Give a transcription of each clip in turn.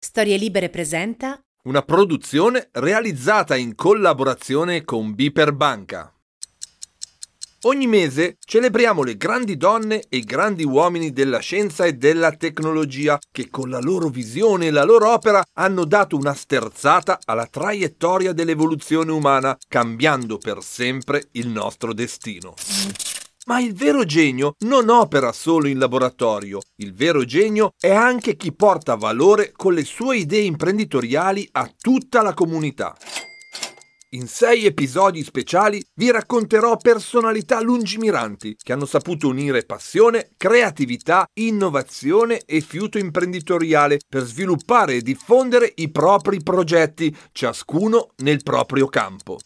Storie Libere presenta Una produzione realizzata in collaborazione con Biper Banca. Ogni mese celebriamo le grandi donne e i grandi uomini della scienza e della tecnologia che con la loro visione e la loro opera hanno dato una sterzata alla traiettoria dell'evoluzione umana, cambiando per sempre il nostro destino. Ma il vero genio non opera solo in laboratorio, il vero genio è anche chi porta valore con le sue idee imprenditoriali a tutta la comunità. In sei episodi speciali vi racconterò personalità lungimiranti che hanno saputo unire passione, creatività, innovazione e fiuto imprenditoriale per sviluppare e diffondere i propri progetti, ciascuno nel proprio campo.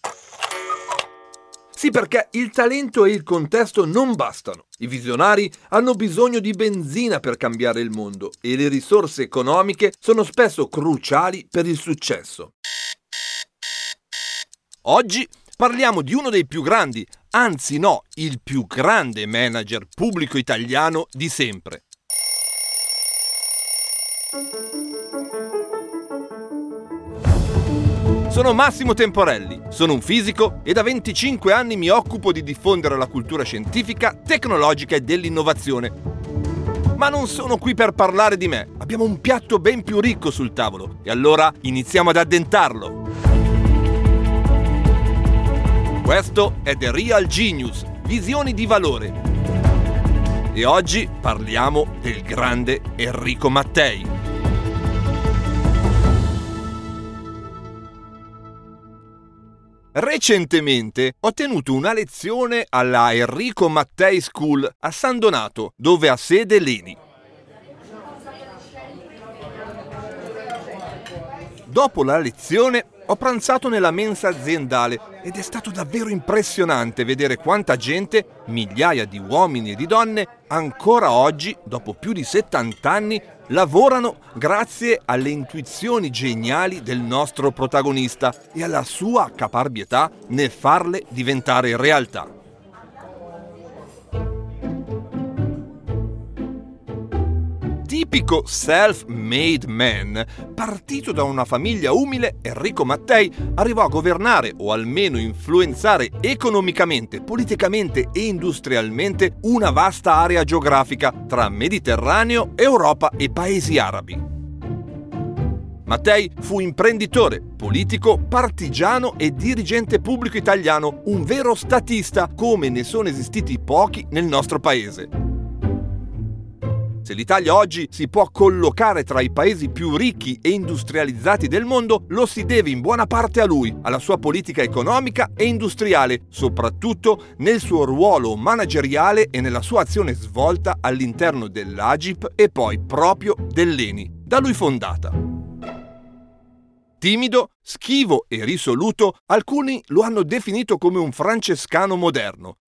Sì, perché il talento e il contesto non bastano. I visionari hanno bisogno di benzina per cambiare il mondo e le risorse economiche sono spesso cruciali per il successo. Oggi parliamo di uno dei più grandi, anzi no, il più grande manager pubblico italiano di sempre. Sono Massimo Temporelli, sono un fisico e da 25 anni mi occupo di diffondere la cultura scientifica, tecnologica e dell'innovazione. Ma non sono qui per parlare di me, abbiamo un piatto ben più ricco sul tavolo e allora iniziamo ad addentarlo. Questo è The Real Genius, visioni di valore. E oggi parliamo del grande Enrico Mattei. Recentemente ho tenuto una lezione alla Enrico Mattei School a San Donato, dove ha sede l'ENI. Dopo la lezione ho pranzato nella mensa aziendale ed è stato davvero impressionante vedere quanta gente, migliaia di uomini e di donne, ancora oggi, dopo più di 70 anni, lavorano grazie alle intuizioni geniali del nostro protagonista e alla sua caparbietà nel farle diventare realtà. Tipico self-made man, partito da una famiglia umile, Enrico Mattei arrivò a governare o almeno influenzare economicamente, politicamente e industrialmente una vasta area geografica tra Mediterraneo, Europa e paesi arabi. Mattei fu imprenditore, politico, partigiano e dirigente pubblico italiano, un vero statista come ne sono esistiti pochi nel nostro paese. Se l'Italia oggi si può collocare tra i paesi più ricchi e industrializzati del mondo, lo si deve in buona parte a lui, alla sua politica economica e industriale, soprattutto nel suo ruolo manageriale e nella sua azione svolta all'interno dell'Agip e poi proprio dell'ENI, da lui fondata. Timido, schivo e risoluto, alcuni lo hanno definito come un francescano moderno,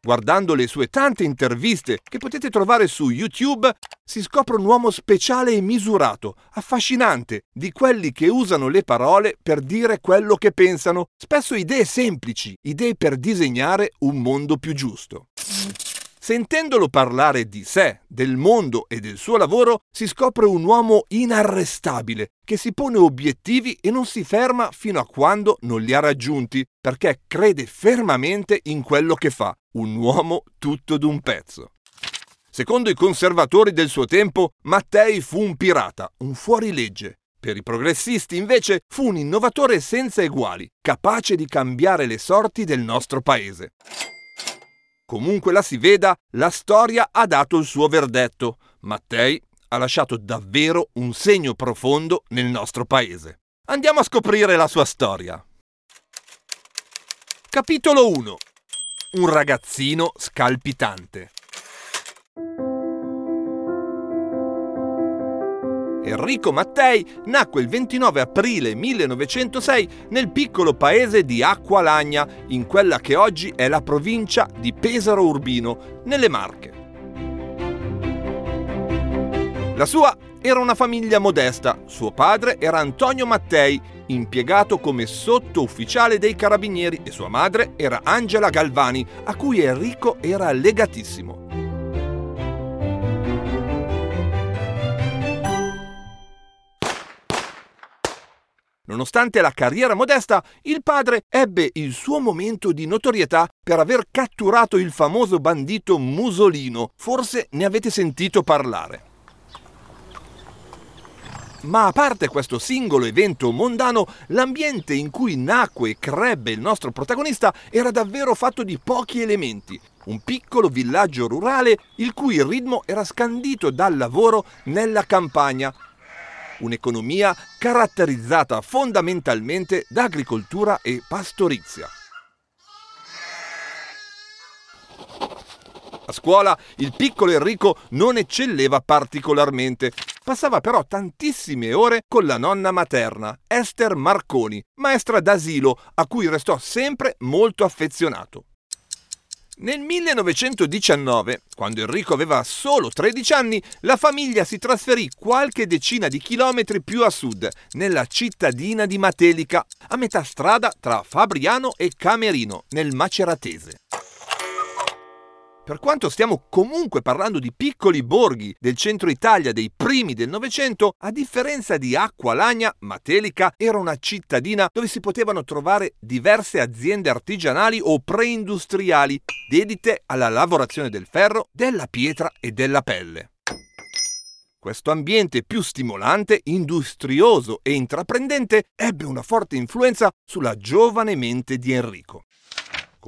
Guardando le sue tante interviste che potete trovare su YouTube, si scopre un uomo speciale e misurato, affascinante, di quelli che usano le parole per dire quello che pensano, spesso idee semplici, idee per disegnare un mondo più giusto. Sentendolo parlare di sé, del mondo e del suo lavoro, si scopre un uomo inarrestabile, che si pone obiettivi e non si ferma fino a quando non li ha raggiunti, perché crede fermamente in quello che fa, un uomo tutto d'un pezzo. Secondo i conservatori del suo tempo, Mattei fu un pirata, un fuorilegge. Per i progressisti, invece, fu un innovatore senza eguali, capace di cambiare le sorti del nostro paese. Comunque la si veda, la storia ha dato il suo verdetto. Mattei ha lasciato davvero un segno profondo nel nostro paese. Andiamo a scoprire la sua storia. Capitolo 1. Un ragazzino scalpitante. Enrico Mattei nacque il 29 aprile 1906 nel piccolo paese di Acqualagna, in quella che oggi è la provincia di Pesaro Urbino, nelle Marche. La sua era una famiglia modesta. Suo padre era Antonio Mattei, impiegato come sottufficiale dei carabinieri, e sua madre era Angela Galvani, a cui Enrico era legatissimo. Nonostante la carriera modesta, il padre ebbe il suo momento di notorietà per aver catturato il famoso bandito Musolino. Forse ne avete sentito parlare. Ma a parte questo singolo evento mondano, l'ambiente in cui nacque e crebbe il nostro protagonista era davvero fatto di pochi elementi. Un piccolo villaggio rurale il cui ritmo era scandito dal lavoro nella campagna, un'economia caratterizzata fondamentalmente da agricoltura e pastorizia. A scuola il piccolo Enrico non eccelleva particolarmente, passava però tantissime ore con la nonna materna, Esther Marconi, maestra d'asilo, a cui restò sempre molto affezionato. Nel 1919, quando Enrico aveva solo 13 anni, la famiglia si trasferì qualche decina di chilometri più a sud, nella cittadina di Matelica, a metà strada tra Fabriano e Camerino, nel Maceratese. Per quanto stiamo comunque parlando di piccoli borghi del centro Italia dei primi del Novecento, a differenza di Acqualagna, Matelica era una cittadina dove si potevano trovare diverse aziende artigianali o preindustriali dedite alla lavorazione del ferro, della pietra e della pelle. Questo ambiente più stimolante, industrioso e intraprendente ebbe una forte influenza sulla giovane mente di Enrico.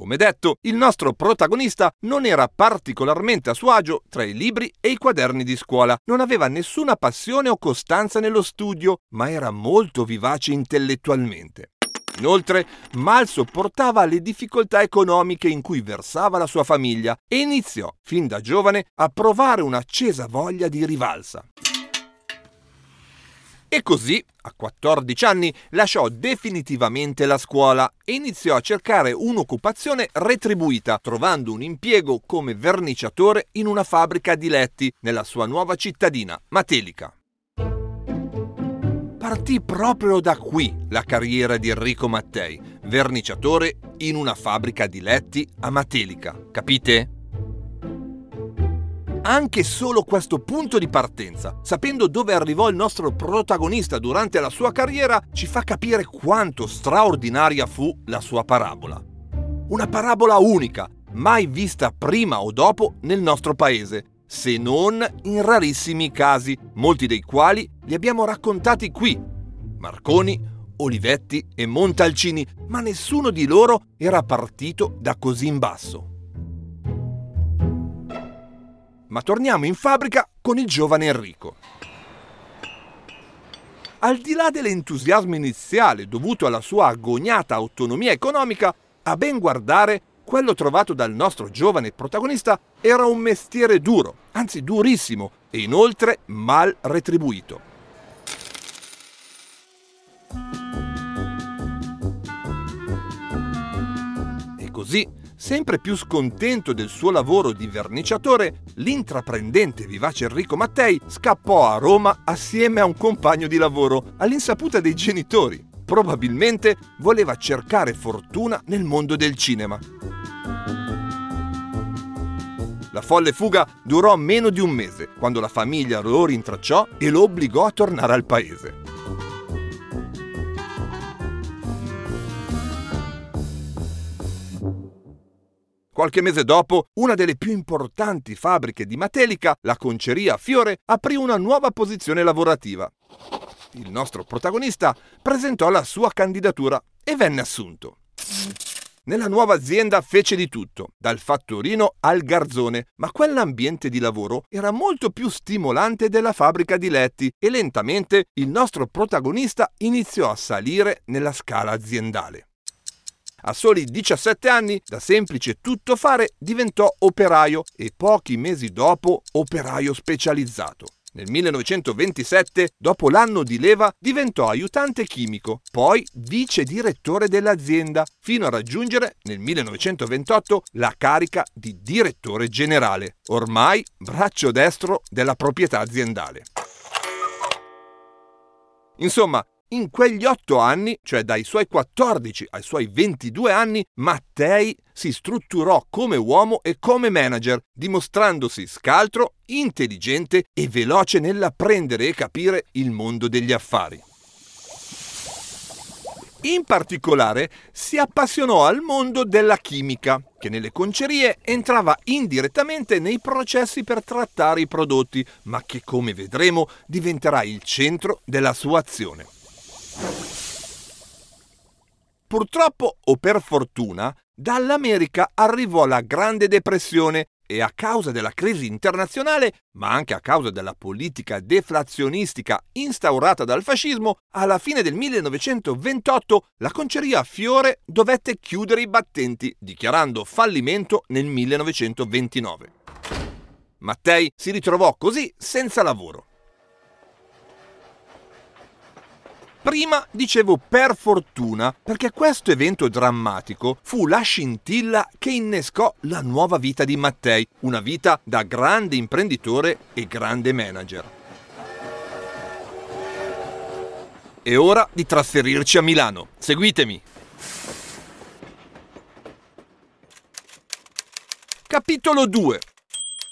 Come detto, il nostro protagonista non era particolarmente a suo agio tra i libri e i quaderni di scuola, non aveva nessuna passione o costanza nello studio, ma era molto vivace intellettualmente. Inoltre, mal sopportava le difficoltà economiche in cui versava la sua famiglia e iniziò, fin da giovane, a provare un'accesa voglia di rivalsa. E così, a 14 anni, lasciò definitivamente la scuola e iniziò a cercare un'occupazione retribuita, trovando un impiego come verniciatore in una fabbrica di letti nella sua nuova cittadina, Matelica. Partì proprio da qui la carriera di Enrico Mattei, verniciatore in una fabbrica di letti a Matelica, capite? Anche solo questo punto di partenza, sapendo dove arrivò il nostro protagonista durante la sua carriera, ci fa capire quanto straordinaria fu la sua parabola. Una parabola unica, mai vista prima o dopo nel nostro paese, se non in rarissimi casi, molti dei quali li abbiamo raccontati qui. Marconi, Olivetti e Montalcini, ma nessuno di loro era partito da così in basso. Ma torniamo in fabbrica con il giovane Enrico. Al di là dell'entusiasmo iniziale dovuto alla sua agognata autonomia economica, a ben guardare, quello trovato dal nostro giovane protagonista era un mestiere duro, anzi durissimo, e inoltre mal retribuito. E così Sempre più scontento del suo lavoro di verniciatore, l'intraprendente vivace Enrico Mattei scappò a Roma assieme a un compagno di lavoro, all'insaputa dei genitori. Probabilmente voleva cercare fortuna nel mondo del cinema. La folle fuga durò meno di un mese, quando la famiglia lo rintracciò e lo obbligò a tornare al paese. Qualche mese dopo, una delle più importanti fabbriche di Matelica, la Conceria Fiore, aprì una nuova posizione lavorativa. Il nostro protagonista presentò la sua candidatura e venne assunto. Nella nuova azienda fece di tutto, dal fattorino al garzone, ma quell'ambiente di lavoro era molto più stimolante della fabbrica di letti e lentamente il nostro protagonista iniziò a salire nella scala aziendale. A soli 17 anni, da semplice tuttofare, diventò operaio e pochi mesi dopo operaio specializzato. Nel 1927, dopo l'anno di leva, diventò aiutante chimico, poi vice direttore dell'azienda, fino a raggiungere nel 1928 la carica di direttore generale, ormai braccio destro della proprietà aziendale. Insomma, in quegli otto anni, cioè dai suoi 14 ai suoi 22 anni, Mattei si strutturò come uomo e come manager, dimostrandosi scaltro, intelligente e veloce nell'apprendere e capire il mondo degli affari. In particolare si appassionò al mondo della chimica, che nelle concerie entrava indirettamente nei processi per trattare i prodotti, ma che come vedremo diventerà il centro della sua azione. Purtroppo o per fortuna, dall'America arrivò la Grande Depressione e a causa della crisi internazionale, ma anche a causa della politica deflazionistica instaurata dal fascismo, alla fine del 1928 la conceria Fiore dovette chiudere i battenti, dichiarando fallimento nel 1929. Mattei si ritrovò così senza lavoro. Prima dicevo per fortuna, perché questo evento drammatico fu la scintilla che innescò la nuova vita di Mattei, una vita da grande imprenditore e grande manager. È ora di trasferirci a Milano. Seguitemi. Capitolo 2.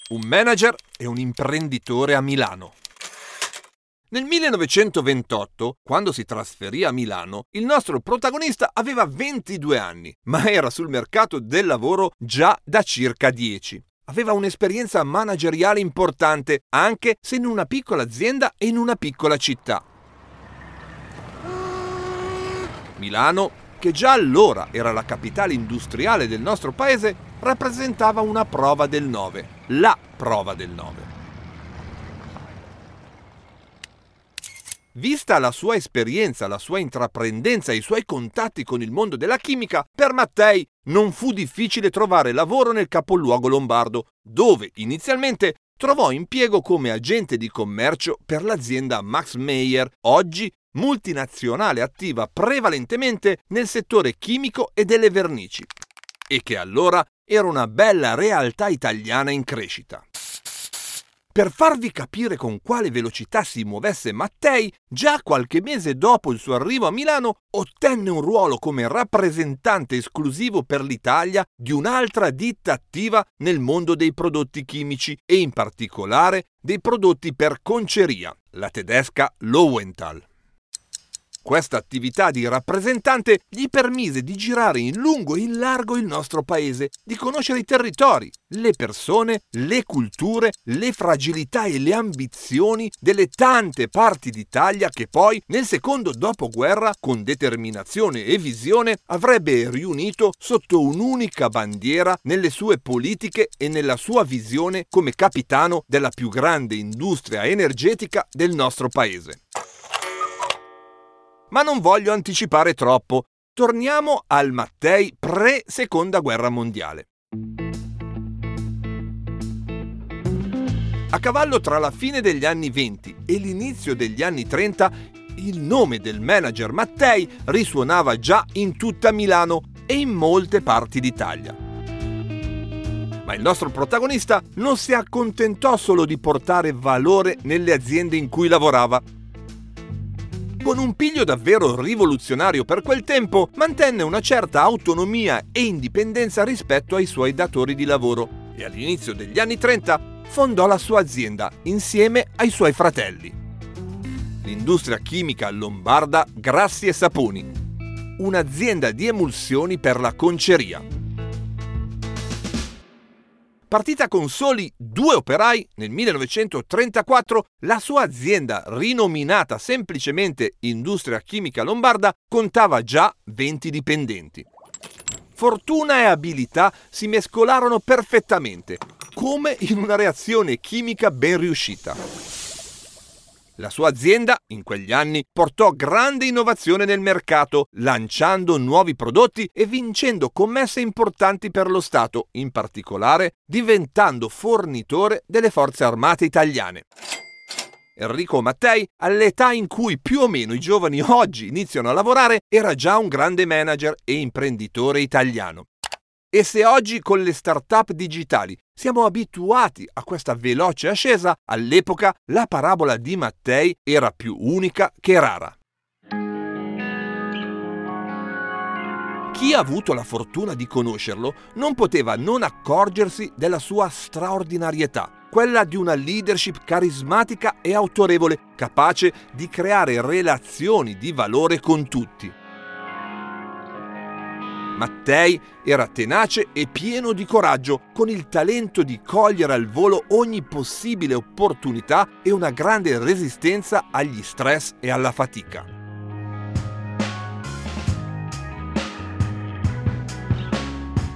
Un manager e un imprenditore a Milano. Nel 1928, quando si trasferì a Milano, il nostro protagonista aveva 22 anni, ma era sul mercato del lavoro già da circa 10. Aveva un'esperienza manageriale importante, anche se in una piccola azienda e in una piccola città. Milano, che già allora era la capitale industriale del nostro paese, rappresentava una prova del 9, la prova del 9. Vista la sua esperienza, la sua intraprendenza e i suoi contatti con il mondo della chimica, per Mattei non fu difficile trovare lavoro nel capoluogo lombardo, dove inizialmente trovò impiego come agente di commercio per l'azienda Max Meyer, oggi multinazionale attiva prevalentemente nel settore chimico e delle vernici, e che allora era una bella realtà italiana in crescita. Per farvi capire con quale velocità si muovesse Mattei, già qualche mese dopo il suo arrivo a Milano ottenne un ruolo come rappresentante esclusivo per l'Italia di un'altra ditta attiva nel mondo dei prodotti chimici e in particolare dei prodotti per conceria, la tedesca Lowenthal. Questa attività di rappresentante gli permise di girare in lungo e in largo il nostro paese, di conoscere i territori, le persone, le culture, le fragilità e le ambizioni delle tante parti d'Italia che poi, nel secondo dopoguerra, con determinazione e visione, avrebbe riunito sotto un'unica bandiera nelle sue politiche e nella sua visione come capitano della più grande industria energetica del nostro paese. Ma non voglio anticipare troppo. Torniamo al Mattei pre-seconda guerra mondiale. A cavallo tra la fine degli anni 20 e l'inizio degli anni 30, il nome del manager Mattei risuonava già in tutta Milano e in molte parti d'Italia. Ma il nostro protagonista non si accontentò solo di portare valore nelle aziende in cui lavorava, con un piglio davvero rivoluzionario per quel tempo, mantenne una certa autonomia e indipendenza rispetto ai suoi datori di lavoro e all'inizio degli anni 30 fondò la sua azienda insieme ai suoi fratelli. L'industria chimica lombarda Grassi e Saponi, un'azienda di emulsioni per la conceria. Partita con soli due operai, nel 1934 la sua azienda, rinominata semplicemente Industria Chimica Lombarda, contava già 20 dipendenti. Fortuna e abilità si mescolarono perfettamente, come in una reazione chimica ben riuscita. La sua azienda, in quegli anni, portò grande innovazione nel mercato, lanciando nuovi prodotti e vincendo commesse importanti per lo Stato, in particolare diventando fornitore delle forze armate italiane. Enrico Mattei, all'età in cui più o meno i giovani oggi iniziano a lavorare, era già un grande manager e imprenditore italiano. E se oggi con le start-up digitali siamo abituati a questa veloce ascesa, all'epoca la parabola di Mattei era più unica che rara. Chi ha avuto la fortuna di conoscerlo non poteva non accorgersi della sua straordinarietà, quella di una leadership carismatica e autorevole, capace di creare relazioni di valore con tutti. Mattei era tenace e pieno di coraggio, con il talento di cogliere al volo ogni possibile opportunità e una grande resistenza agli stress e alla fatica.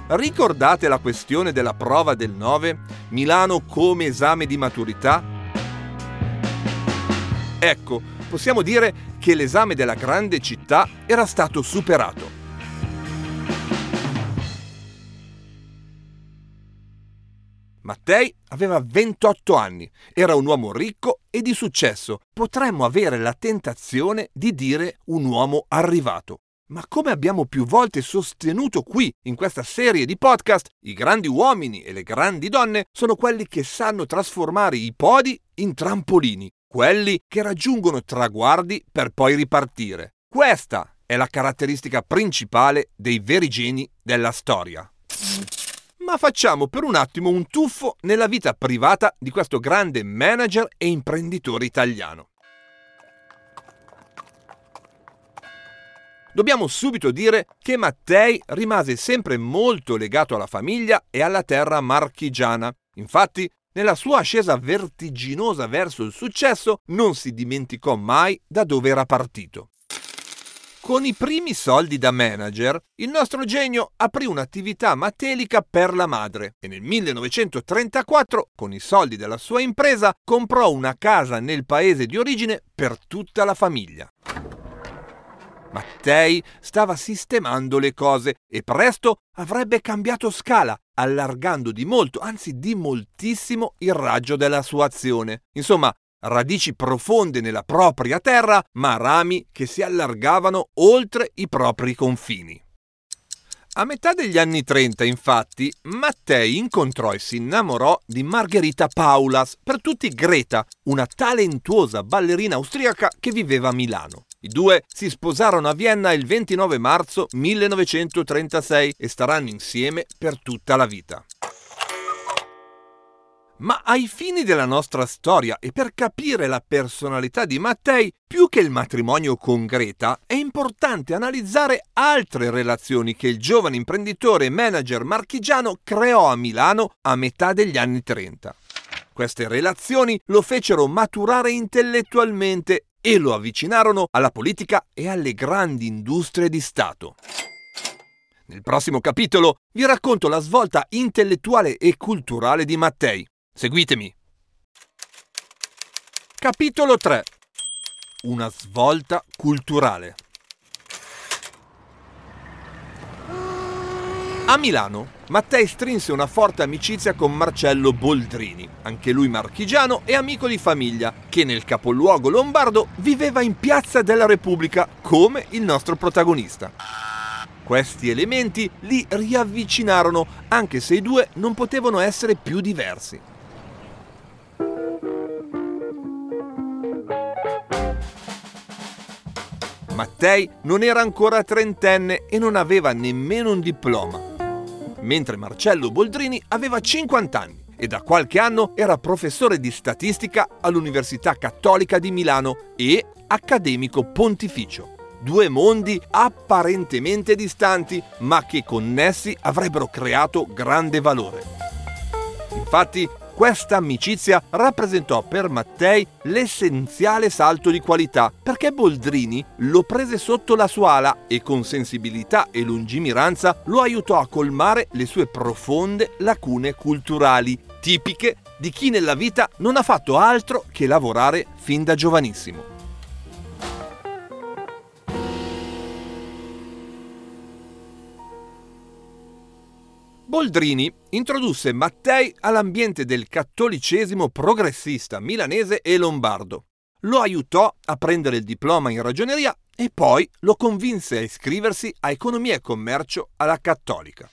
Ricordate la questione della prova del 9? Milano come esame di maturità? Ecco, possiamo dire che l'esame della grande città era stato superato. Mattei aveva 28 anni, era un uomo ricco e di successo. Potremmo avere la tentazione di dire un uomo arrivato. Ma come abbiamo più volte sostenuto qui in questa serie di podcast, i grandi uomini e le grandi donne sono quelli che sanno trasformare i podi in trampolini, quelli che raggiungono traguardi per poi ripartire. Questa è la caratteristica principale dei veri geni della storia. Ma facciamo per un attimo un tuffo nella vita privata di questo grande manager e imprenditore italiano. Dobbiamo subito dire che Mattei rimase sempre molto legato alla famiglia e alla terra marchigiana. Infatti, nella sua ascesa vertiginosa verso il successo, non si dimenticò mai da dove era partito. Con i primi soldi da manager, il nostro genio aprì un'attività matelica per la madre e nel 1934, con i soldi della sua impresa, comprò una casa nel paese di origine per tutta la famiglia. Mattei stava sistemando le cose e presto avrebbe cambiato scala, allargando di molto, anzi di moltissimo, il raggio della sua azione. Insomma, radici profonde nella propria terra, ma rami che si allargavano oltre i propri confini. A metà degli anni 30, infatti, Mattei incontrò e si innamorò di Margherita Paulas, per tutti Greta, una talentuosa ballerina austriaca che viveva a Milano. I due si sposarono a Vienna il 29 marzo 1936 e staranno insieme per tutta la vita. Ma ai fini della nostra storia e per capire la personalità di Mattei, più che il matrimonio con Greta, è importante analizzare altre relazioni che il giovane imprenditore e manager marchigiano creò a Milano a metà degli anni 30. Queste relazioni lo fecero maturare intellettualmente e lo avvicinarono alla politica e alle grandi industrie di Stato. Nel prossimo capitolo vi racconto la svolta intellettuale e culturale di Mattei. Seguitemi. Capitolo 3. Una svolta culturale. A Milano, Mattei strinse una forte amicizia con Marcello Boldrini, anche lui marchigiano e amico di famiglia, che nel capoluogo lombardo viveva in Piazza della Repubblica come il nostro protagonista. Questi elementi li riavvicinarono, anche se i due non potevano essere più diversi. Mattei non era ancora trentenne e non aveva nemmeno un diploma mentre Marcello Boldrini aveva 50 anni e da qualche anno era professore di statistica all'Università Cattolica di Milano e accademico pontificio. Due mondi apparentemente distanti, ma che connessi avrebbero creato grande valore. Infatti, questa amicizia rappresentò per Mattei l'essenziale salto di qualità, perché Boldrini lo prese sotto la sua ala e con sensibilità e lungimiranza lo aiutò a colmare le sue profonde lacune culturali, tipiche di chi nella vita non ha fatto altro che lavorare fin da giovanissimo. Boldrini introdusse Mattei all'ambiente del cattolicesimo progressista milanese e lombardo. Lo aiutò a prendere il diploma in ragioneria e poi lo convinse a iscriversi a economia e commercio alla cattolica.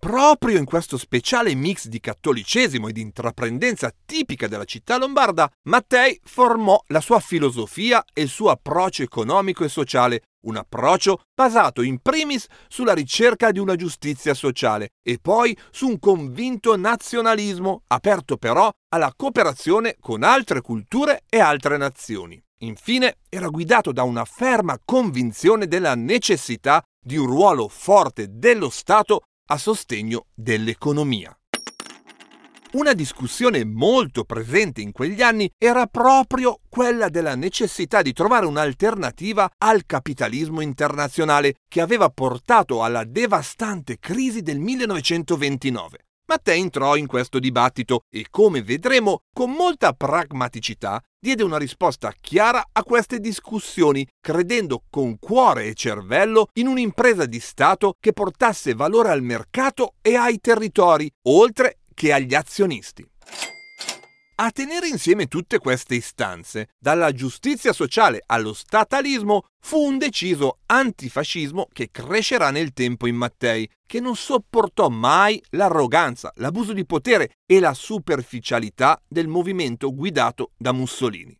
Proprio in questo speciale mix di cattolicesimo e di intraprendenza tipica della città lombarda, Mattei formò la sua filosofia e il suo approccio economico e sociale, un approccio basato in primis sulla ricerca di una giustizia sociale e poi su un convinto nazionalismo, aperto però alla cooperazione con altre culture e altre nazioni. Infine, era guidato da una ferma convinzione della necessità di un ruolo forte dello Stato a sostegno dell'economia. Una discussione molto presente in quegli anni era proprio quella della necessità di trovare un'alternativa al capitalismo internazionale che aveva portato alla devastante crisi del 1929. Mattei entrò in questo dibattito e, come vedremo, con molta pragmaticità diede una risposta chiara a queste discussioni, credendo con cuore e cervello in un'impresa di Stato che portasse valore al mercato e ai territori, oltre che agli azionisti. A tenere insieme tutte queste istanze, dalla giustizia sociale allo statalismo, fu un deciso antifascismo che crescerà nel tempo in Mattei, che non sopportò mai l'arroganza, l'abuso di potere e la superficialità del movimento guidato da Mussolini.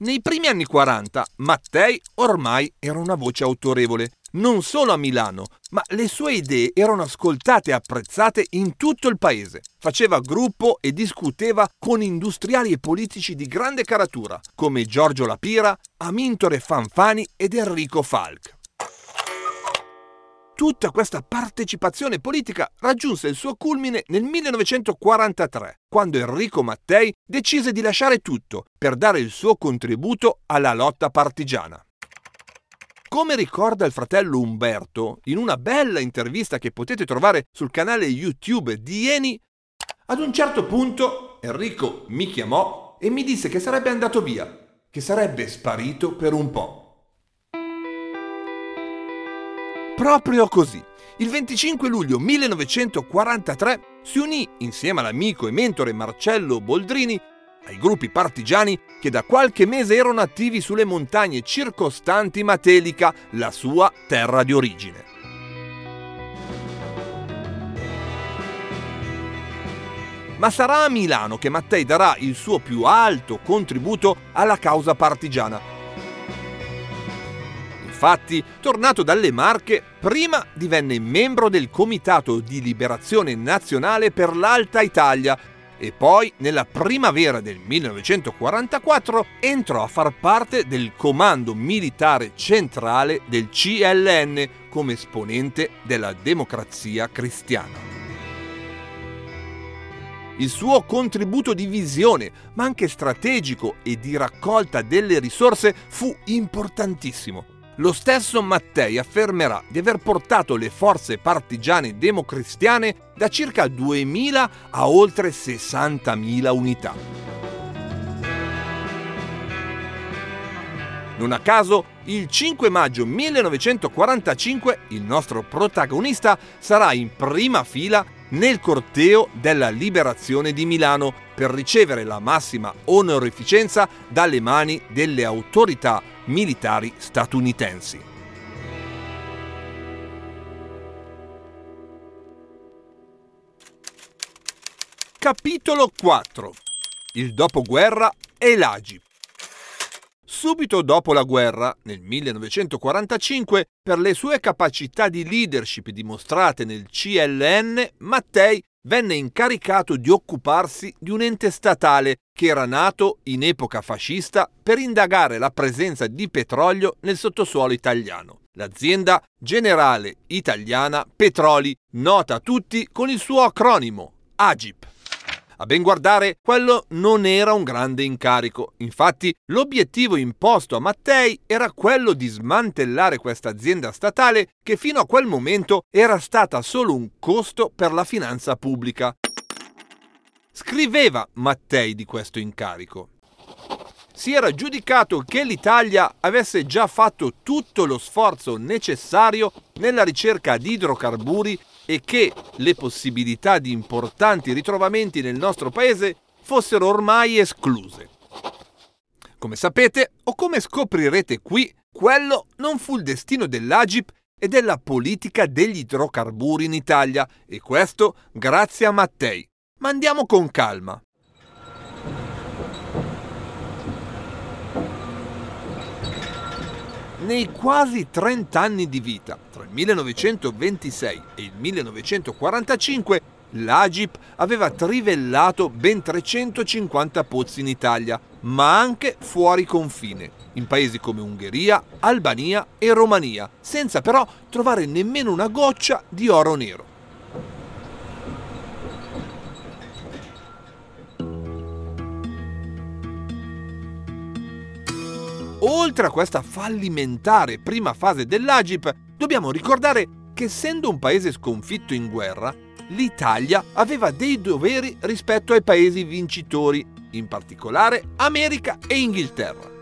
Nei primi anni 40 Mattei ormai era una voce autorevole, non solo a Milano, ma le sue idee erano ascoltate e apprezzate in tutto il paese. Faceva gruppo e discuteva con industriali e politici di grande caratura, come Giorgio Lapira, Amintore Fanfani ed Enrico Falk. Tutta questa partecipazione politica raggiunse il suo culmine nel 1943, quando Enrico Mattei decise di lasciare tutto per dare il suo contributo alla lotta partigiana. Come ricorda il fratello Umberto, in una bella intervista che potete trovare sul canale YouTube di Eni, ad un certo punto Enrico mi chiamò e mi disse che sarebbe andato via, che sarebbe sparito per un po'. Proprio così. Il 25 luglio 1943 si unì insieme all'amico e mentore Marcello Boldrini ai gruppi partigiani che da qualche mese erano attivi sulle montagne circostanti Matelica, la sua terra di origine. Ma sarà a Milano che Mattei darà il suo più alto contributo alla causa partigiana Infatti, tornato dalle Marche, prima divenne membro del Comitato di Liberazione Nazionale per l'Alta Italia e poi, nella primavera del 1944, entrò a far parte del Comando Militare Centrale del CLN come esponente della Democrazia Cristiana. Il suo contributo di visione, ma anche strategico e di raccolta delle risorse fu importantissimo lo stesso Mattei affermerà di aver portato le forze partigiane democristiane da circa 2.000 a oltre 60.000 unità. Non a caso, il 5 maggio 1945 il nostro protagonista sarà in prima fila nel corteo della liberazione di Milano per ricevere la massima onorificenza dalle mani delle autorità militari statunitensi. Capitolo 4 Il dopoguerra e l'Agip Subito dopo la guerra, nel 1945, per le sue capacità di leadership dimostrate nel CLN, Mattei venne incaricato di occuparsi di un ente statale che era nato in epoca fascista per indagare la presenza di petrolio nel sottosuolo italiano. L'azienda generale italiana Petroli, nota a tutti con il suo acronimo AGIP. A ben guardare, quello non era un grande incarico. Infatti, l'obiettivo imposto a Mattei era quello di smantellare questa azienda statale che fino a quel momento era stata solo un costo per la finanza pubblica. Scriveva Mattei di questo incarico si era giudicato che l'Italia avesse già fatto tutto lo sforzo necessario nella ricerca di idrocarburi e che le possibilità di importanti ritrovamenti nel nostro paese fossero ormai escluse. Come sapete, o come scoprirete qui, quello non fu il destino dell'Agip e della politica degli idrocarburi in Italia, e questo grazie a Mattei. Ma andiamo con calma. Nei quasi 30 anni di vita, tra il 1926 e il 1945, l'Agip aveva trivellato ben 350 pozzi in Italia, ma anche fuori confine, in paesi come Ungheria, Albania e Romania, senza però trovare nemmeno una goccia di oro nero. Oltre a questa fallimentare prima fase dell'Agip, dobbiamo ricordare che essendo un paese sconfitto in guerra, l'Italia aveva dei doveri rispetto ai paesi vincitori, in particolare America e Inghilterra.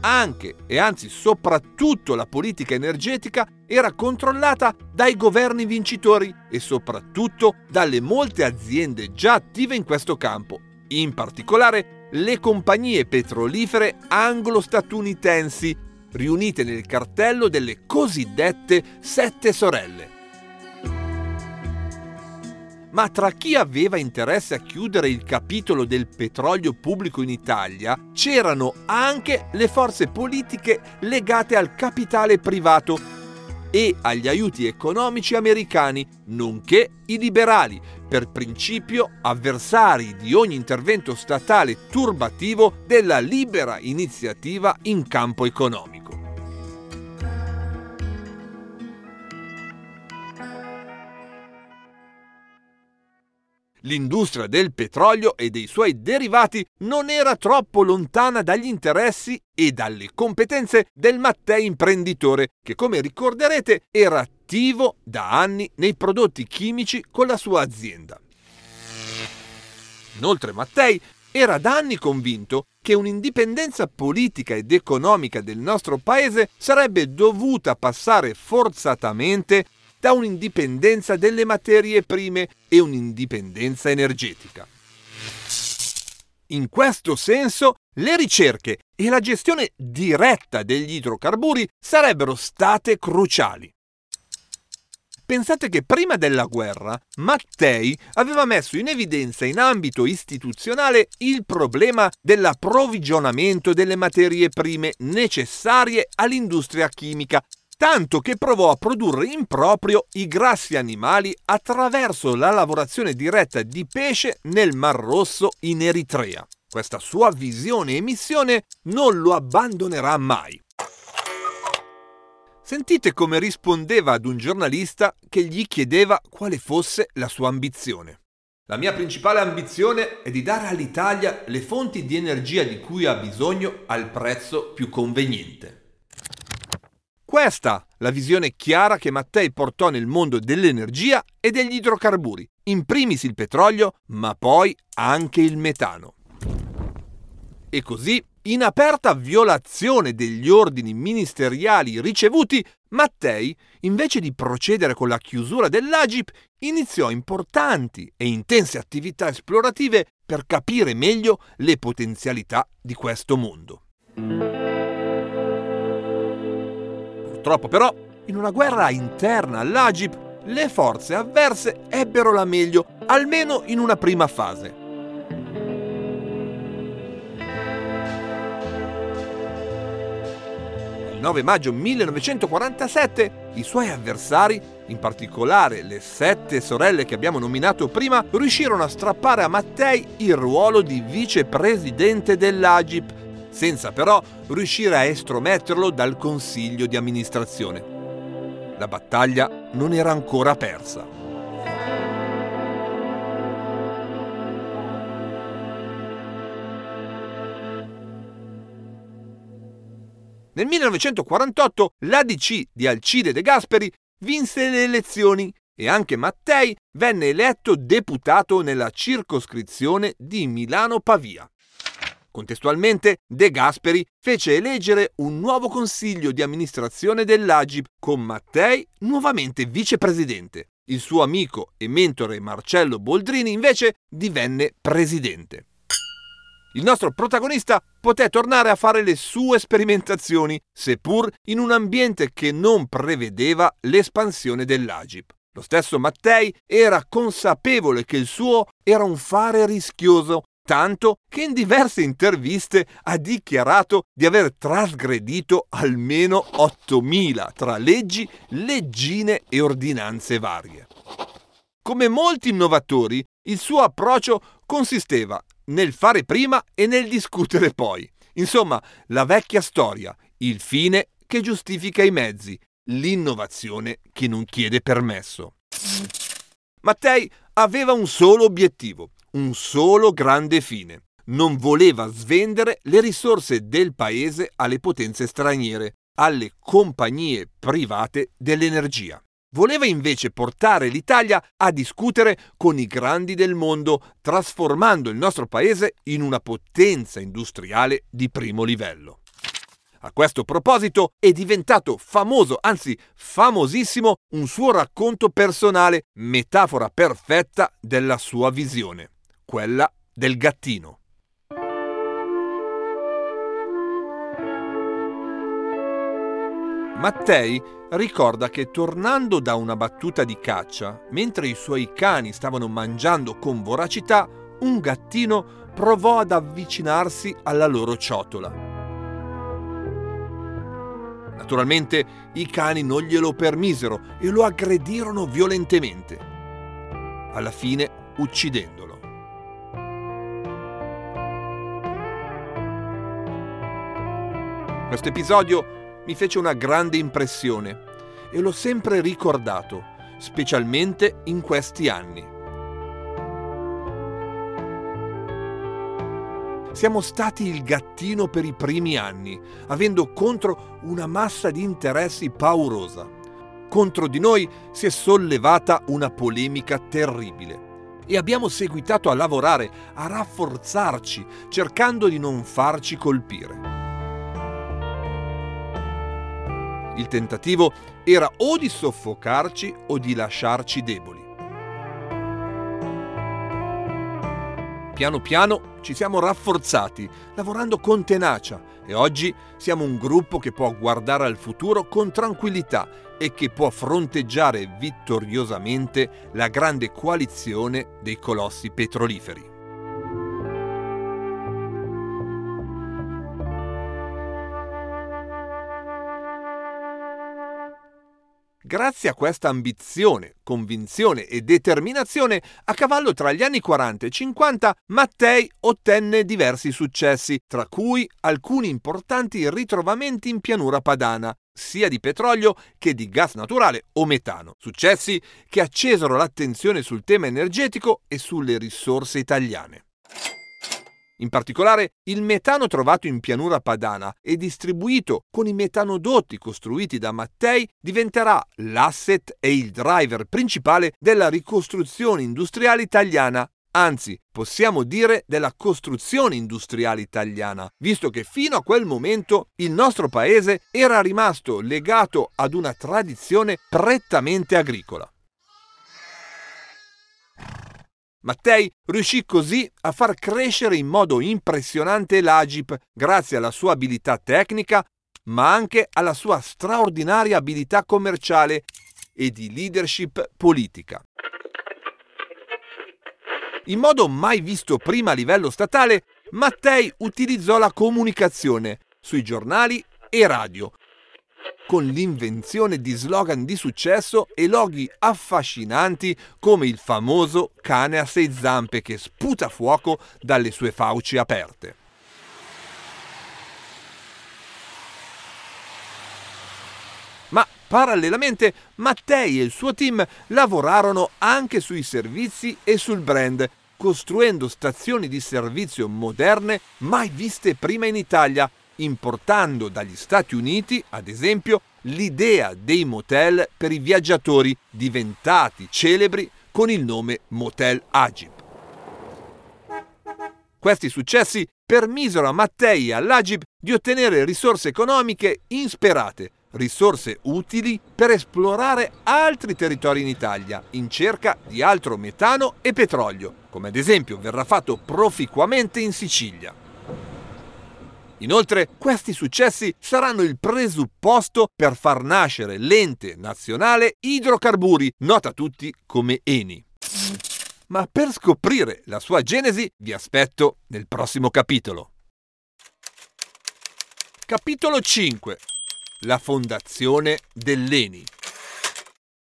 Anche e anzi soprattutto la politica energetica era controllata dai governi vincitori e soprattutto dalle molte aziende già attive in questo campo, in particolare le compagnie petrolifere anglo-statunitensi riunite nel cartello delle cosiddette Sette Sorelle. Ma tra chi aveva interesse a chiudere il capitolo del petrolio pubblico in Italia c'erano anche le forze politiche legate al capitale privato e agli aiuti economici americani, nonché i liberali, per principio avversari di ogni intervento statale turbativo della libera iniziativa in campo economico. L'industria del petrolio e dei suoi derivati non era troppo lontana dagli interessi e dalle competenze del Mattei imprenditore, che come ricorderete era attivo da anni nei prodotti chimici con la sua azienda. Inoltre Mattei era da anni convinto che un'indipendenza politica ed economica del nostro paese sarebbe dovuta passare forzatamente da un'indipendenza delle materie prime e un'indipendenza energetica. In questo senso, le ricerche e la gestione diretta degli idrocarburi sarebbero state cruciali. Pensate che prima della guerra Mattei aveva messo in evidenza in ambito istituzionale il problema dell'approvvigionamento delle materie prime necessarie all'industria chimica tanto che provò a produrre in proprio i grassi animali attraverso la lavorazione diretta di pesce nel Mar Rosso in Eritrea. Questa sua visione e missione non lo abbandonerà mai. Sentite come rispondeva ad un giornalista che gli chiedeva quale fosse la sua ambizione. La mia principale ambizione è di dare all'Italia le fonti di energia di cui ha bisogno al prezzo più conveniente. Questa la visione chiara che Mattei portò nel mondo dell'energia e degli idrocarburi, in primis il petrolio, ma poi anche il metano. E così, in aperta violazione degli ordini ministeriali ricevuti, Mattei, invece di procedere con la chiusura dell'Agip, iniziò importanti e intense attività esplorative per capire meglio le potenzialità di questo mondo. Purtroppo però, in una guerra interna all'Agip, le forze avverse ebbero la meglio, almeno in una prima fase. Il 9 maggio 1947 i suoi avversari, in particolare le sette sorelle che abbiamo nominato prima, riuscirono a strappare a Mattei il ruolo di vicepresidente dell'Agip senza però riuscire a estrometterlo dal consiglio di amministrazione. La battaglia non era ancora persa. Nel 1948 l'ADC di Alcide De Gasperi vinse le elezioni e anche Mattei venne eletto deputato nella circoscrizione di Milano-Pavia. Contestualmente, De Gasperi fece eleggere un nuovo consiglio di amministrazione dell'Agip con Mattei nuovamente vicepresidente. Il suo amico e mentore Marcello Boldrini invece divenne presidente. Il nostro protagonista poté tornare a fare le sue sperimentazioni, seppur in un ambiente che non prevedeva l'espansione dell'Agip. Lo stesso Mattei era consapevole che il suo era un fare rischioso tanto che in diverse interviste ha dichiarato di aver trasgredito almeno 8.000 tra leggi, leggine e ordinanze varie. Come molti innovatori, il suo approccio consisteva nel fare prima e nel discutere poi. Insomma, la vecchia storia, il fine che giustifica i mezzi, l'innovazione che non chiede permesso. Mattei aveva un solo obiettivo, un solo grande fine. Non voleva svendere le risorse del paese alle potenze straniere, alle compagnie private dell'energia. Voleva invece portare l'Italia a discutere con i grandi del mondo, trasformando il nostro paese in una potenza industriale di primo livello. A questo proposito è diventato famoso, anzi famosissimo, un suo racconto personale, metafora perfetta della sua visione, quella del gattino. Mattei ricorda che tornando da una battuta di caccia, mentre i suoi cani stavano mangiando con voracità, un gattino provò ad avvicinarsi alla loro ciotola. Naturalmente i cani non glielo permisero e lo aggredirono violentemente, alla fine uccidendolo. Questo episodio mi fece una grande impressione e l'ho sempre ricordato, specialmente in questi anni. Siamo stati il gattino per i primi anni, avendo contro una massa di interessi paurosa. Contro di noi si è sollevata una polemica terribile e abbiamo seguitato a lavorare, a rafforzarci, cercando di non farci colpire. Il tentativo era o di soffocarci o di lasciarci deboli. Piano piano ci siamo rafforzati, lavorando con tenacia e oggi siamo un gruppo che può guardare al futuro con tranquillità e che può fronteggiare vittoriosamente la grande coalizione dei colossi petroliferi. Grazie a questa ambizione, convinzione e determinazione, a cavallo tra gli anni 40 e 50, Mattei ottenne diversi successi, tra cui alcuni importanti ritrovamenti in pianura padana, sia di petrolio che di gas naturale o metano. Successi che accesero l'attenzione sul tema energetico e sulle risorse italiane. In particolare, il metano trovato in pianura padana e distribuito con i metanodotti costruiti da Mattei diventerà l'asset e il driver principale della ricostruzione industriale italiana anzi possiamo dire della costruzione industriale italiana, visto che fino a quel momento il nostro paese era rimasto legato ad una tradizione prettamente agricola. Mattei riuscì così a far crescere in modo impressionante l'Agip grazie alla sua abilità tecnica, ma anche alla sua straordinaria abilità commerciale e di leadership politica. In modo mai visto prima a livello statale, Mattei utilizzò la comunicazione sui giornali e radio con l'invenzione di slogan di successo e loghi affascinanti come il famoso cane a sei zampe che sputa fuoco dalle sue fauci aperte. Ma parallelamente Mattei e il suo team lavorarono anche sui servizi e sul brand, costruendo stazioni di servizio moderne mai viste prima in Italia importando dagli Stati Uniti, ad esempio, l'idea dei motel per i viaggiatori diventati celebri con il nome Motel Agip. Questi successi permisero a Mattei e all'Agip di ottenere risorse economiche insperate, risorse utili per esplorare altri territori in Italia in cerca di altro metano e petrolio, come ad esempio verrà fatto proficuamente in Sicilia. Inoltre, questi successi saranno il presupposto per far nascere l'ente nazionale idrocarburi, nota a tutti come ENI. Ma per scoprire la sua genesi vi aspetto nel prossimo capitolo. Capitolo 5 La fondazione dell'ENI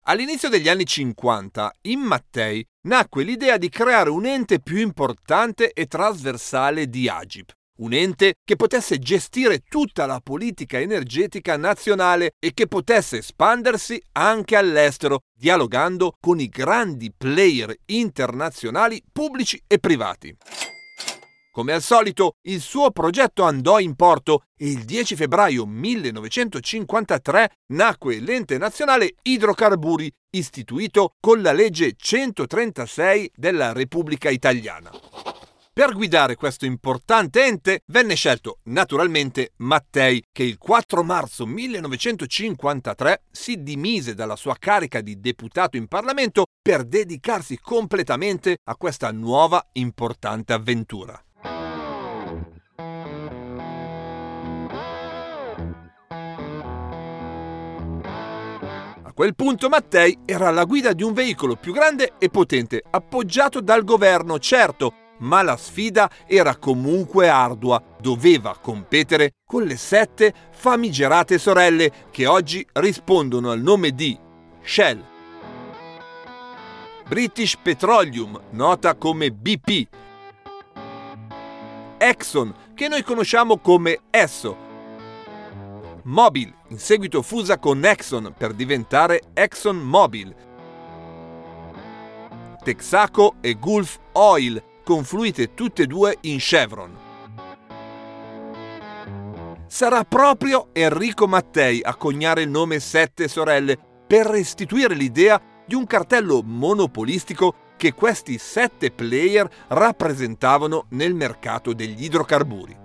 All'inizio degli anni 50, in Mattei nacque l'idea di creare un ente più importante e trasversale di Agip. Un ente che potesse gestire tutta la politica energetica nazionale e che potesse espandersi anche all'estero, dialogando con i grandi player internazionali pubblici e privati. Come al solito, il suo progetto andò in porto e il 10 febbraio 1953 nacque l'Ente Nazionale Idrocarburi, istituito con la legge 136 della Repubblica Italiana. Per guidare questo importante ente venne scelto naturalmente Mattei, che il 4 marzo 1953 si dimise dalla sua carica di deputato in Parlamento per dedicarsi completamente a questa nuova importante avventura. A quel punto Mattei era alla guida di un veicolo più grande e potente, appoggiato dal governo, certo, ma la sfida era comunque ardua. Doveva competere con le sette famigerate sorelle che oggi rispondono al nome di Shell, British Petroleum, nota come BP, Exxon, che noi conosciamo come Esso, Mobil, in seguito fusa con Exxon per diventare Exxon Mobil, Texaco e Gulf Oil, confluite tutte e due in Chevron. Sarà proprio Enrico Mattei a coniare il nome Sette Sorelle per restituire l'idea di un cartello monopolistico che questi sette player rappresentavano nel mercato degli idrocarburi.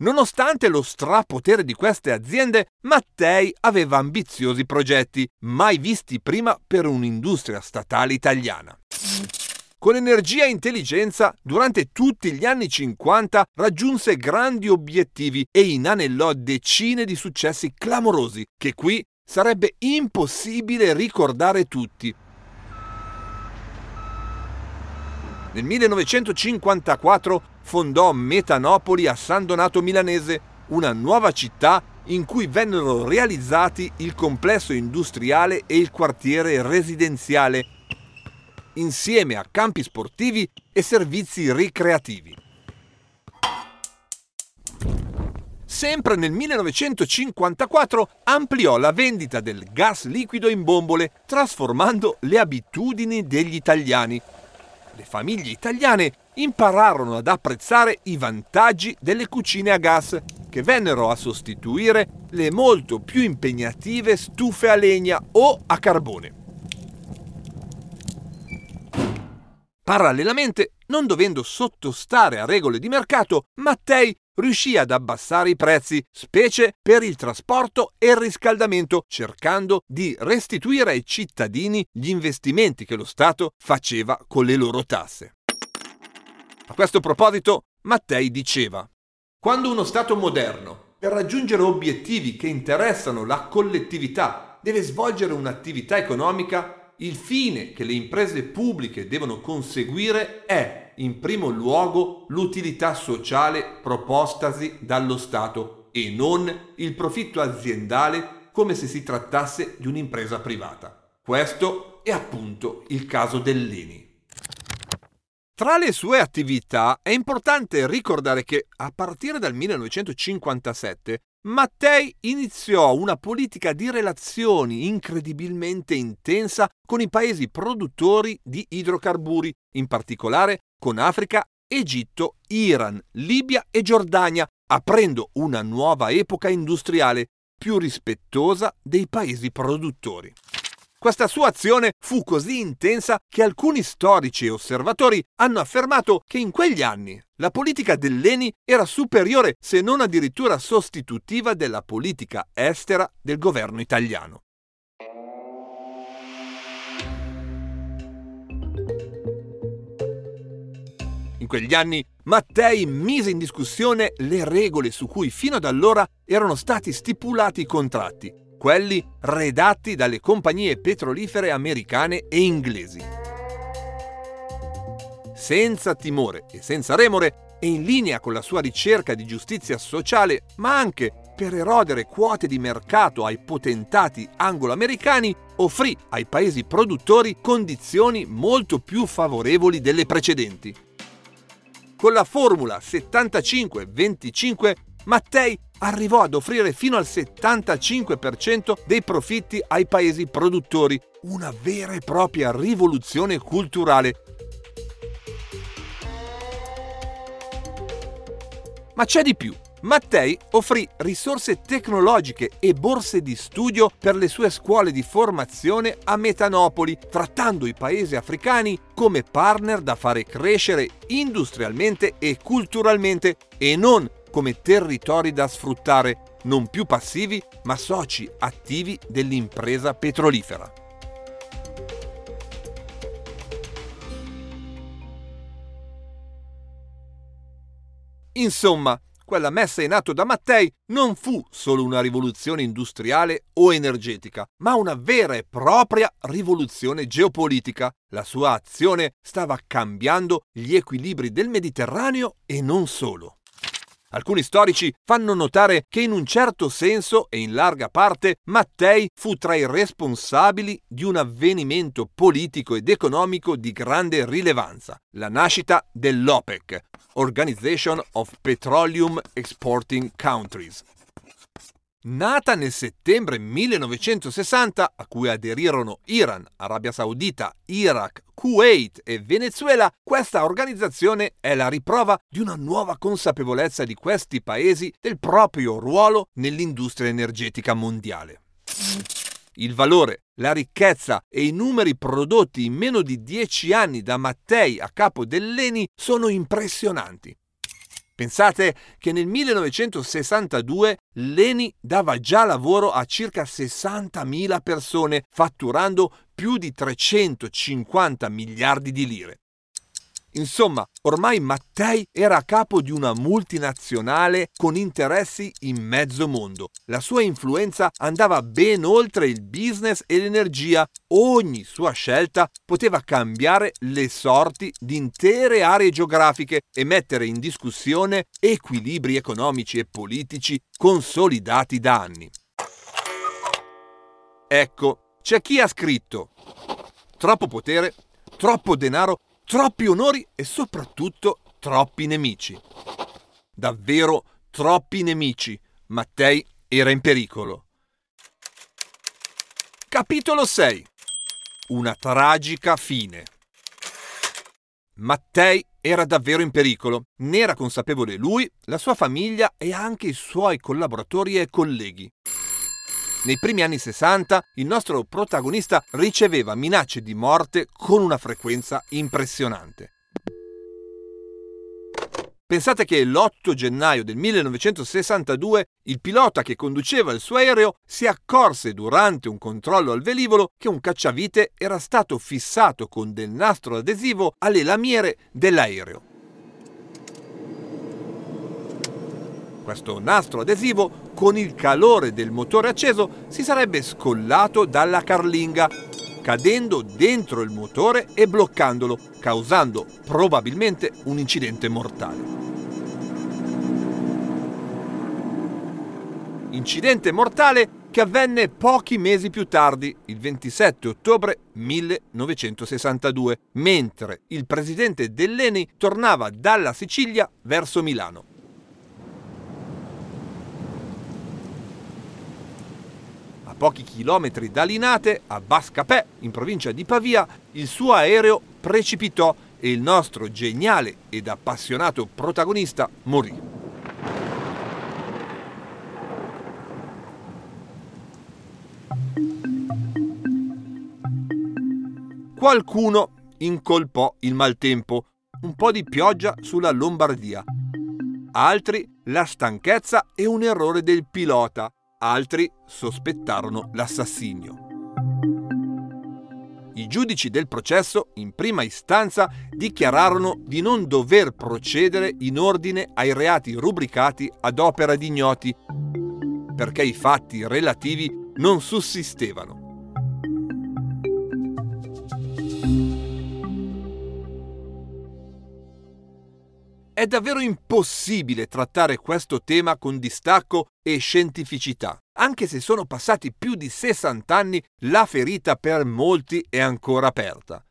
Nonostante lo strapotere di queste aziende, Mattei aveva ambiziosi progetti, mai visti prima per un'industria statale italiana. Con energia e intelligenza, durante tutti gli anni 50 raggiunse grandi obiettivi e inanellò decine di successi clamorosi che qui sarebbe impossibile ricordare tutti. Nel 1954 fondò Metanopoli a San Donato Milanese, una nuova città in cui vennero realizzati il complesso industriale e il quartiere residenziale, insieme a campi sportivi e servizi ricreativi. Sempre nel 1954 ampliò la vendita del gas liquido in bombole, trasformando le abitudini degli italiani. Le famiglie italiane impararono ad apprezzare i vantaggi delle cucine a gas, che vennero a sostituire le molto più impegnative stufe a legna o a carbone. Parallelamente, non dovendo sottostare a regole di mercato, Mattei riuscì ad abbassare i prezzi, specie per il trasporto e il riscaldamento, cercando di restituire ai cittadini gli investimenti che lo Stato faceva con le loro tasse. A questo proposito, Mattei diceva, quando uno Stato moderno, per raggiungere obiettivi che interessano la collettività, deve svolgere un'attività economica, il fine che le imprese pubbliche devono conseguire è, in primo luogo, l'utilità sociale propostasi dallo Stato e non il profitto aziendale come se si trattasse di un'impresa privata. Questo è appunto il caso dell'ENI. Tra le sue attività è importante ricordare che a partire dal 1957 Mattei iniziò una politica di relazioni incredibilmente intensa con i paesi produttori di idrocarburi, in particolare con Africa, Egitto, Iran, Libia e Giordania, aprendo una nuova epoca industriale più rispettosa dei paesi produttori. Questa sua azione fu così intensa che alcuni storici e osservatori hanno affermato che in quegli anni la politica dell'ENI era superiore se non addirittura sostitutiva della politica estera del governo italiano. In quegli anni Mattei mise in discussione le regole su cui fino ad allora erano stati stipulati i contratti quelli redatti dalle compagnie petrolifere americane e inglesi. Senza timore e senza remore, e in linea con la sua ricerca di giustizia sociale, ma anche per erodere quote di mercato ai potentati anglo-americani, offrì ai paesi produttori condizioni molto più favorevoli delle precedenti. Con la formula 75-25, Mattei arrivò ad offrire fino al 75% dei profitti ai paesi produttori, una vera e propria rivoluzione culturale. Ma c'è di più. Mattei offrì risorse tecnologiche e borse di studio per le sue scuole di formazione a Metanopoli, trattando i paesi africani come partner da fare crescere industrialmente e culturalmente e non come territori da sfruttare, non più passivi ma soci attivi dell'impresa petrolifera. Insomma, quella messa in atto da Mattei non fu solo una rivoluzione industriale o energetica, ma una vera e propria rivoluzione geopolitica. La sua azione stava cambiando gli equilibri del Mediterraneo e non solo. Alcuni storici fanno notare che in un certo senso e in larga parte Mattei fu tra i responsabili di un avvenimento politico ed economico di grande rilevanza, la nascita dell'OPEC, Organization of Petroleum Exporting Countries, Nata nel settembre 1960, a cui aderirono Iran, Arabia Saudita, Iraq, Kuwait e Venezuela, questa organizzazione è la riprova di una nuova consapevolezza di questi paesi del proprio ruolo nell'industria energetica mondiale. Il valore, la ricchezza e i numeri prodotti in meno di dieci anni da Mattei a capo dell'ENI sono impressionanti. Pensate che nel 1962 l'ENI dava già lavoro a circa 60.000 persone, fatturando più di 350 miliardi di lire. Insomma, ormai Mattei era capo di una multinazionale con interessi in mezzo mondo. La sua influenza andava ben oltre il business e l'energia. Ogni sua scelta poteva cambiare le sorti di intere aree geografiche e mettere in discussione equilibri economici e politici consolidati da anni. Ecco, c'è chi ha scritto troppo potere, troppo denaro troppi onori e soprattutto troppi nemici. Davvero troppi nemici. Mattei era in pericolo. Capitolo 6. Una tragica fine. Mattei era davvero in pericolo. Ne era consapevole lui, la sua famiglia e anche i suoi collaboratori e colleghi. Nei primi anni 60 il nostro protagonista riceveva minacce di morte con una frequenza impressionante. Pensate che l'8 gennaio del 1962 il pilota che conduceva il suo aereo si accorse durante un controllo al velivolo che un cacciavite era stato fissato con del nastro adesivo alle lamiere dell'aereo. Questo nastro adesivo, con il calore del motore acceso, si sarebbe scollato dalla carlinga, cadendo dentro il motore e bloccandolo, causando probabilmente un incidente mortale. Incidente mortale che avvenne pochi mesi più tardi, il 27 ottobre 1962, mentre il presidente dell'ENI tornava dalla Sicilia verso Milano. Pochi chilometri da Linate, a Bascapè, in provincia di Pavia, il suo aereo precipitò e il nostro geniale ed appassionato protagonista morì. Qualcuno incolpò il maltempo, un po' di pioggia sulla Lombardia, altri la stanchezza e un errore del pilota, altri sospettarono l'assassinio. I giudici del processo, in prima istanza, dichiararono di non dover procedere in ordine ai reati rubricati ad opera di ignoti, perché i fatti relativi non sussistevano. È davvero impossibile trattare questo tema con distacco e scientificità. Anche se sono passati più di 60 anni, la ferita per molti è ancora aperta.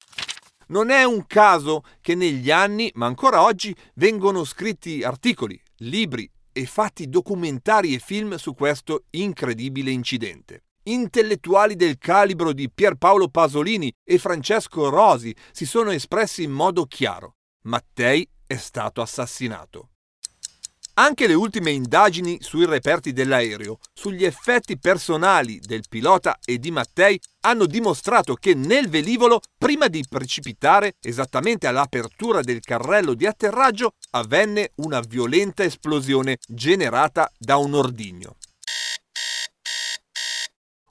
Non è un caso che negli anni, ma ancora oggi, vengono scritti articoli, libri e fatti documentari e film su questo incredibile incidente. Intellettuali del calibro di Pierpaolo Pasolini e Francesco Rosi si sono espressi in modo chiaro. Mattei è stato assassinato. Anche le ultime indagini sui reperti dell'aereo, sugli effetti personali del pilota e di Mattei, hanno dimostrato che nel velivolo, prima di precipitare esattamente all'apertura del carrello di atterraggio, avvenne una violenta esplosione generata da un ordigno.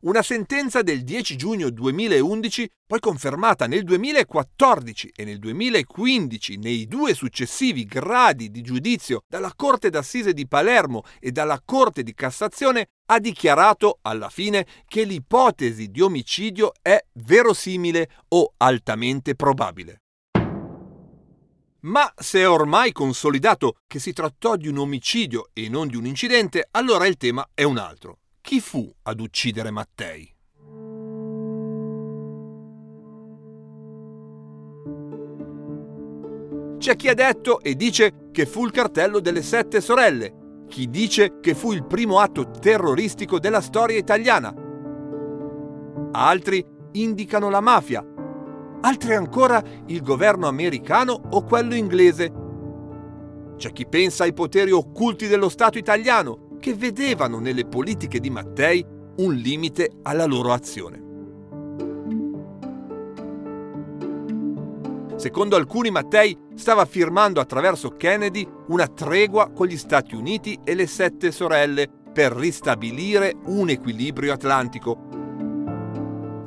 Una sentenza del 10 giugno 2011, poi confermata nel 2014 e nel 2015 nei due successivi gradi di giudizio dalla Corte d'Assise di Palermo e dalla Corte di Cassazione, ha dichiarato alla fine che l'ipotesi di omicidio è verosimile o altamente probabile. Ma se è ormai consolidato che si trattò di un omicidio e non di un incidente, allora il tema è un altro. Chi fu ad uccidere Mattei? C'è chi ha detto e dice che fu il cartello delle sette sorelle, chi dice che fu il primo atto terroristico della storia italiana. Altri indicano la mafia, altri ancora il governo americano o quello inglese. C'è chi pensa ai poteri occulti dello Stato italiano, che vedevano nelle politiche di Mattei un limite alla loro azione. Secondo alcuni Mattei stava firmando attraverso Kennedy una tregua con gli Stati Uniti e le sette sorelle per ristabilire un equilibrio atlantico.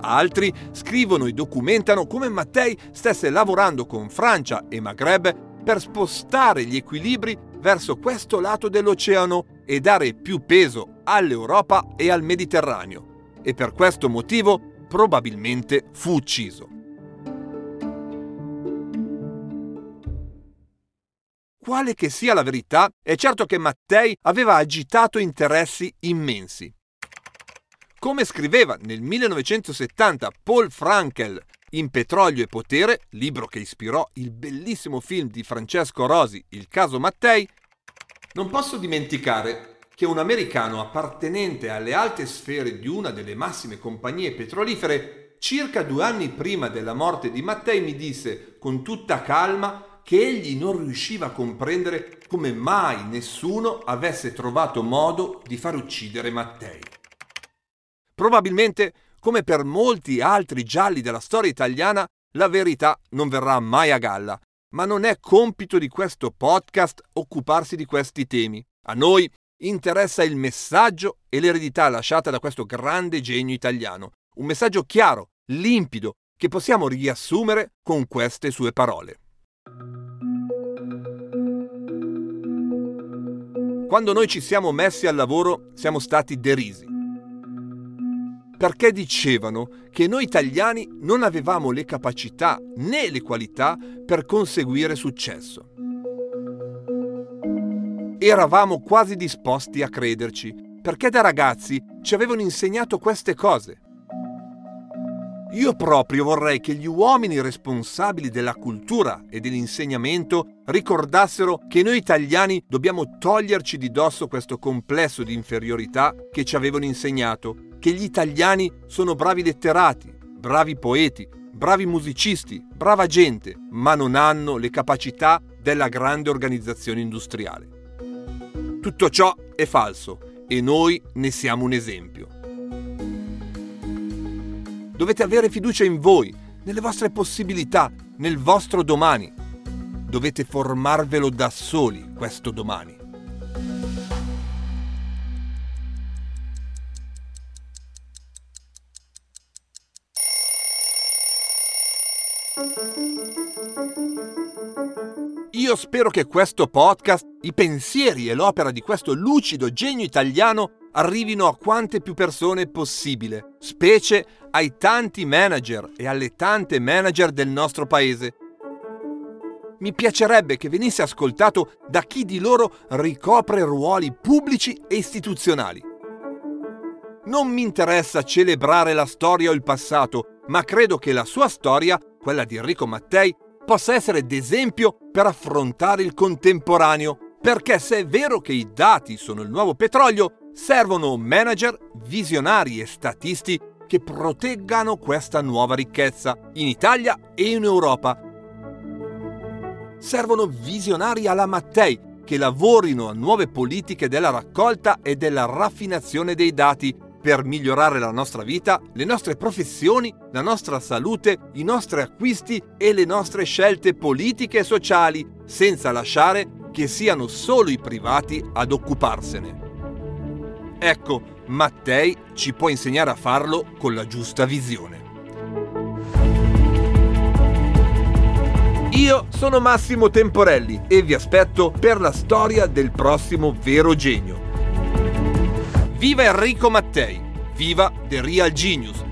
Altri scrivono e documentano come Mattei stesse lavorando con Francia e Maghreb per spostare gli equilibri verso questo lato dell'oceano e dare più peso all'Europa e al Mediterraneo e per questo motivo probabilmente fu ucciso. Quale che sia la verità, è certo che Mattei aveva agitato interessi immensi. Come scriveva nel 1970 Paul Frankel in Petrolio e Potere, libro che ispirò il bellissimo film di Francesco Rosi, Il caso Mattei, non posso dimenticare che un americano appartenente alle alte sfere di una delle massime compagnie petrolifere, circa due anni prima della morte di Mattei, mi disse con tutta calma che egli non riusciva a comprendere come mai nessuno avesse trovato modo di far uccidere Mattei. Probabilmente, come per molti altri gialli della storia italiana, la verità non verrà mai a galla ma non è compito di questo podcast occuparsi di questi temi. A noi interessa il messaggio e l'eredità lasciata da questo grande genio italiano. Un messaggio chiaro, limpido, che possiamo riassumere con queste sue parole. Quando noi ci siamo messi al lavoro siamo stati derisi perché dicevano che noi italiani non avevamo le capacità né le qualità per conseguire successo. Eravamo quasi disposti a crederci, perché da ragazzi ci avevano insegnato queste cose. Io proprio vorrei che gli uomini responsabili della cultura e dell'insegnamento ricordassero che noi italiani dobbiamo toglierci di dosso questo complesso di inferiorità che ci avevano insegnato che gli italiani sono bravi letterati, bravi poeti, bravi musicisti, brava gente, ma non hanno le capacità della grande organizzazione industriale. Tutto ciò è falso e noi ne siamo un esempio. Dovete avere fiducia in voi, nelle vostre possibilità, nel vostro domani. Dovete formarvelo da soli questo domani. Io spero che questo podcast, i pensieri e l'opera di questo lucido genio italiano arrivino a quante più persone possibile, specie ai tanti manager e alle tante manager del nostro paese. mi piacerebbe che venisse ascoltato da chi di loro ricopre ruoli pubblici e istituzionali. Non mi interessa celebrare la storia o il passato, ma credo che la sua storia, quella di Enrico Mattei, possa essere d'esempio per affrontare il contemporaneo, perché se è vero che i dati sono il nuovo petrolio, servono manager, visionari e statisti che proteggano questa nuova ricchezza in Italia e in Europa. Servono visionari alla Mattei che lavorino a nuove politiche della raccolta e della raffinazione dei dati per migliorare la nostra vita, le nostre professioni, la nostra salute, i nostri acquisti e le nostre scelte politiche e sociali, senza lasciare che siano solo i privati ad occuparsene. Ecco, Mattei ci può insegnare a farlo con la giusta visione. Io sono Massimo Temporelli e vi aspetto per la storia del prossimo vero genio. Viva Enrico Mattei! Viva The Real Genius!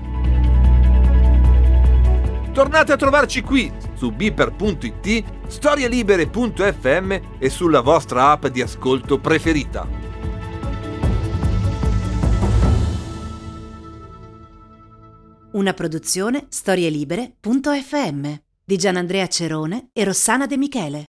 Tornate a trovarci qui su beeper.it, storielibere.fm e sulla vostra app di ascolto preferita. Una produzione storielibere.fm di Gianandrea Cerone e Rossana De Michele.